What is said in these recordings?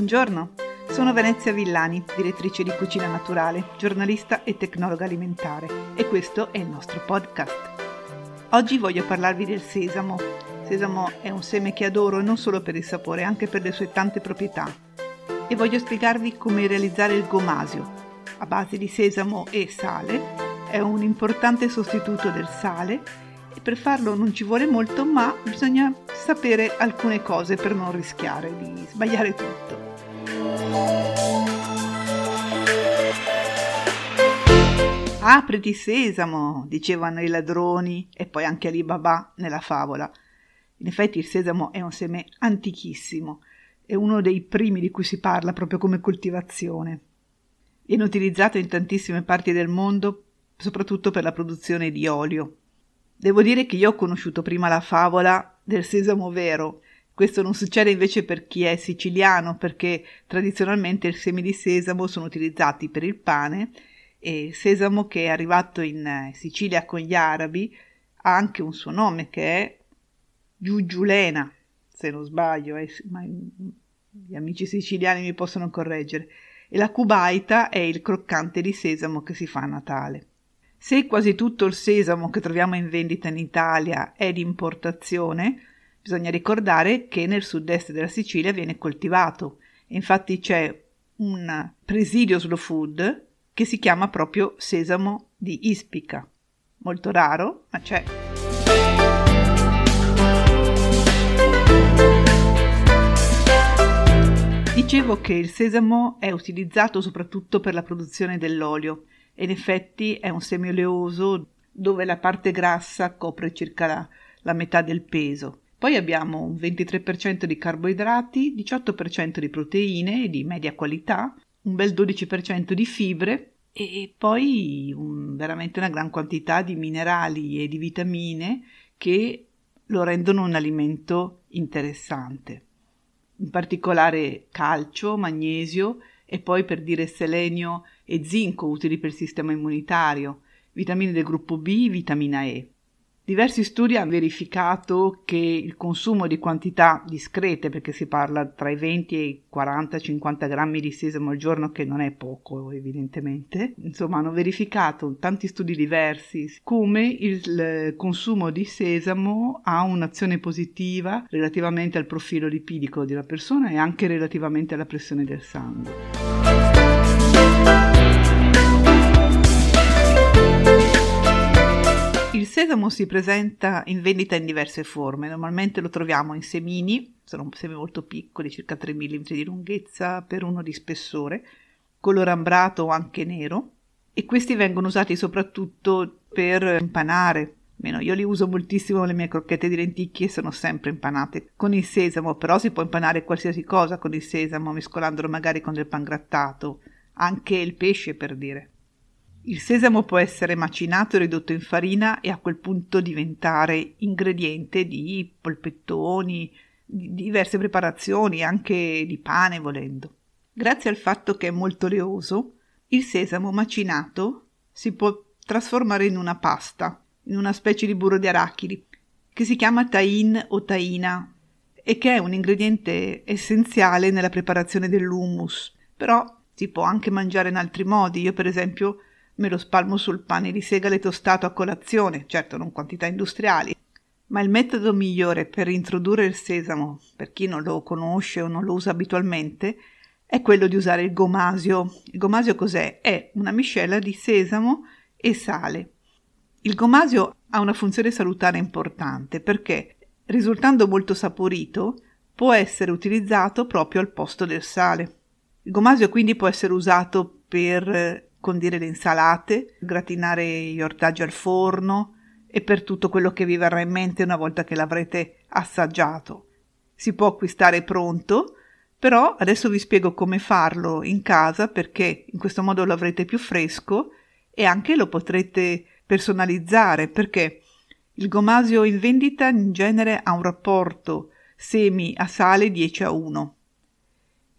Buongiorno, sono Venezia Villani, direttrice di Cucina Naturale, giornalista e tecnologa alimentare e questo è il nostro podcast. Oggi voglio parlarvi del sesamo. Sesamo è un seme che adoro non solo per il sapore, anche per le sue tante proprietà. E voglio spiegarvi come realizzare il gomasio, a base di sesamo e sale. È un importante sostituto del sale e per farlo non ci vuole molto, ma bisogna sapere alcune cose per non rischiare di sbagliare tutto. Apriti sesamo, dicevano i ladroni e poi anche Alibaba nella favola. In effetti il sesamo è un seme antichissimo, è uno dei primi di cui si parla proprio come coltivazione. Viene utilizzato in tantissime parti del mondo, soprattutto per la produzione di olio. Devo dire che io ho conosciuto prima la favola del sesamo vero. Questo non succede invece per chi è siciliano, perché tradizionalmente i semi di sesamo sono utilizzati per il pane e sesamo che è arrivato in Sicilia con gli arabi ha anche un suo nome che è Giugiulena, se non sbaglio, eh, ma gli amici siciliani mi possono correggere. E la cubaita è il croccante di sesamo che si fa a Natale. Se quasi tutto il sesamo che troviamo in vendita in Italia è di importazione, bisogna ricordare che nel sud-est della Sicilia viene coltivato. Infatti c'è un presidio slow food che si chiama proprio sesamo di Ispica. Molto raro, ma c'è. Dicevo che il sesamo è utilizzato soprattutto per la produzione dell'olio e in effetti è un semioleoso dove la parte grassa copre circa la, la metà del peso. Poi abbiamo un 23% di carboidrati, 18% di proteine di media qualità, un bel 12% di fibre e poi un, veramente una gran quantità di minerali e di vitamine che lo rendono un alimento interessante. In particolare calcio, magnesio e poi per dire selenio e zinco utili per il sistema immunitario, vitamine del gruppo B, vitamina E. Diversi studi hanno verificato che il consumo di quantità discrete, perché si parla tra i 20 e i 40-50 grammi di sesamo al giorno, che non è poco evidentemente, insomma hanno verificato tanti studi diversi come il consumo di sesamo ha un'azione positiva relativamente al profilo lipidico della persona e anche relativamente alla pressione del sangue. Il sesamo si presenta in vendita in diverse forme, normalmente lo troviamo in semini, sono semi molto piccoli, circa 3 mm di lunghezza per uno di spessore, colore ambrato o anche nero, e questi vengono usati soprattutto per impanare. Meno, io li uso moltissimo le mie crocchette di lenticchie sono sempre impanate con il sesamo, però si può impanare qualsiasi cosa con il sesamo, mescolandolo magari con del pangrattato, anche il pesce per dire. Il sesamo può essere macinato e ridotto in farina e a quel punto diventare ingrediente di polpettoni, di diverse preparazioni, anche di pane volendo. Grazie al fatto che è molto oleoso, il sesamo macinato si può trasformare in una pasta, in una specie di burro di arachidi, che si chiama tain o taina e che è un ingrediente essenziale nella preparazione dell'hummus, però si può anche mangiare in altri modi. Io per esempio me lo spalmo sul pane di segale tostato a colazione, certo non quantità industriali. Ma il metodo migliore per introdurre il sesamo, per chi non lo conosce o non lo usa abitualmente, è quello di usare il gomasio. Il gomasio cos'è? È una miscela di sesamo e sale. Il gomasio ha una funzione salutare importante perché, risultando molto saporito, può essere utilizzato proprio al posto del sale. Il gomasio quindi può essere usato per condire le insalate, gratinare gli ortaggi al forno e per tutto quello che vi verrà in mente una volta che l'avrete assaggiato. Si può acquistare pronto, però adesso vi spiego come farlo in casa perché in questo modo lo avrete più fresco e anche lo potrete personalizzare perché il gomasio in vendita in genere ha un rapporto semi a sale 10 a 1.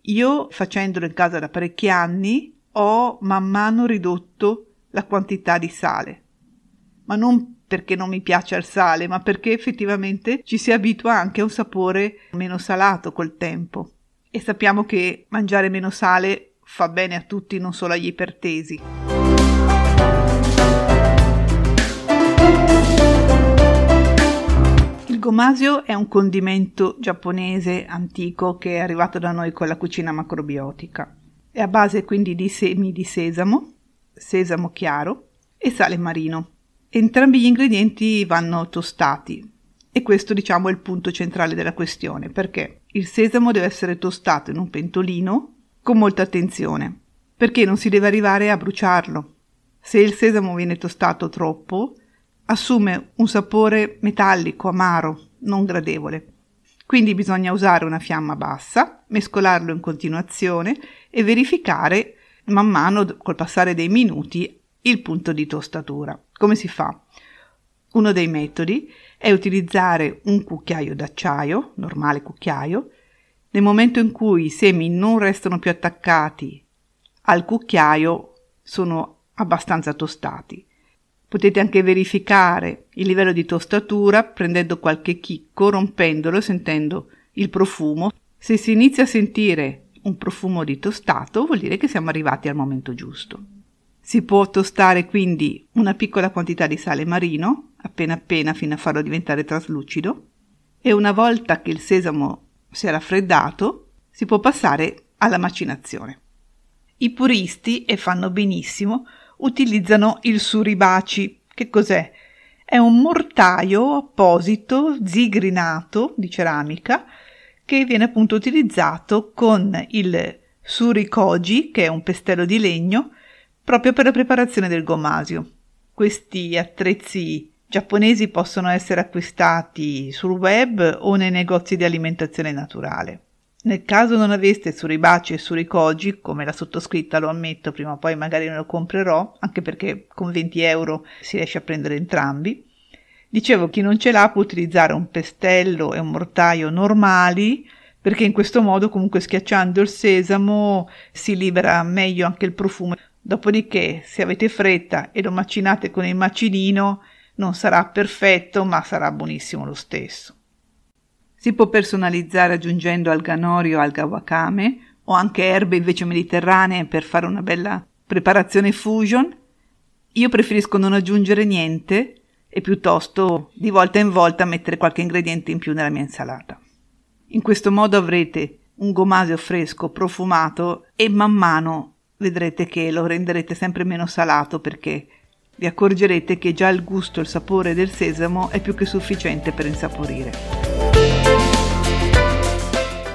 Io facendolo in casa da parecchi anni ho man mano ridotto la quantità di sale. Ma non perché non mi piace il sale, ma perché effettivamente ci si abitua anche a un sapore meno salato col tempo. e sappiamo che mangiare meno sale fa bene a tutti, non solo agli ipertesi. Il gomasio è un condimento giapponese antico che è arrivato da noi con la cucina macrobiotica. È a base quindi di semi di sesamo, sesamo chiaro e sale marino. Entrambi gli ingredienti vanno tostati e questo diciamo è il punto centrale della questione perché il sesamo deve essere tostato in un pentolino con molta attenzione perché non si deve arrivare a bruciarlo. Se il sesamo viene tostato troppo assume un sapore metallico, amaro, non gradevole. Quindi bisogna usare una fiamma bassa, mescolarlo in continuazione e verificare man mano col passare dei minuti il punto di tostatura. Come si fa? Uno dei metodi è utilizzare un cucchiaio d'acciaio, normale cucchiaio, nel momento in cui i semi non restano più attaccati al cucchiaio sono abbastanza tostati. Potete anche verificare il livello di tostatura prendendo qualche chicco, rompendolo e sentendo il profumo. Se si inizia a sentire un profumo di tostato vuol dire che siamo arrivati al momento giusto. Si può tostare quindi una piccola quantità di sale marino, appena appena fino a farlo diventare traslucido, e una volta che il sesamo si è raffreddato, si può passare alla macinazione. I puristi, e fanno benissimo, utilizzano il suribaci. Che cos'è? È un mortaio apposito, zigrinato, di ceramica, che viene appunto utilizzato con il surikoji, che è un pestello di legno, proprio per la preparazione del gomasio. Questi attrezzi giapponesi possono essere acquistati sul web o nei negozi di alimentazione naturale. Nel caso non aveste suribaci e surikoji, come la sottoscritta lo ammetto, prima o poi magari ne lo comprerò, anche perché con 20 euro si riesce a prendere entrambi. Dicevo, chi non ce l'ha può utilizzare un pestello e un mortaio normali, perché in questo modo comunque schiacciando il sesamo si libera meglio anche il profumo. Dopodiché, se avete fretta e lo macinate con il macinino, non sarà perfetto, ma sarà buonissimo lo stesso. Si può personalizzare aggiungendo alga nori o alga wakame o anche erbe invece mediterranee per fare una bella preparazione fusion. Io preferisco non aggiungere niente e piuttosto di volta in volta mettere qualche ingrediente in più nella mia insalata. In questo modo avrete un gomasio fresco, profumato e man mano vedrete che lo renderete sempre meno salato perché vi accorgerete che già il gusto e il sapore del sesamo è più che sufficiente per insaporire.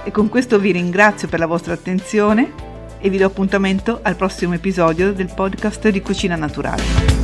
E con questo vi ringrazio per la vostra attenzione e vi do appuntamento al prossimo episodio del podcast di Cucina Naturale.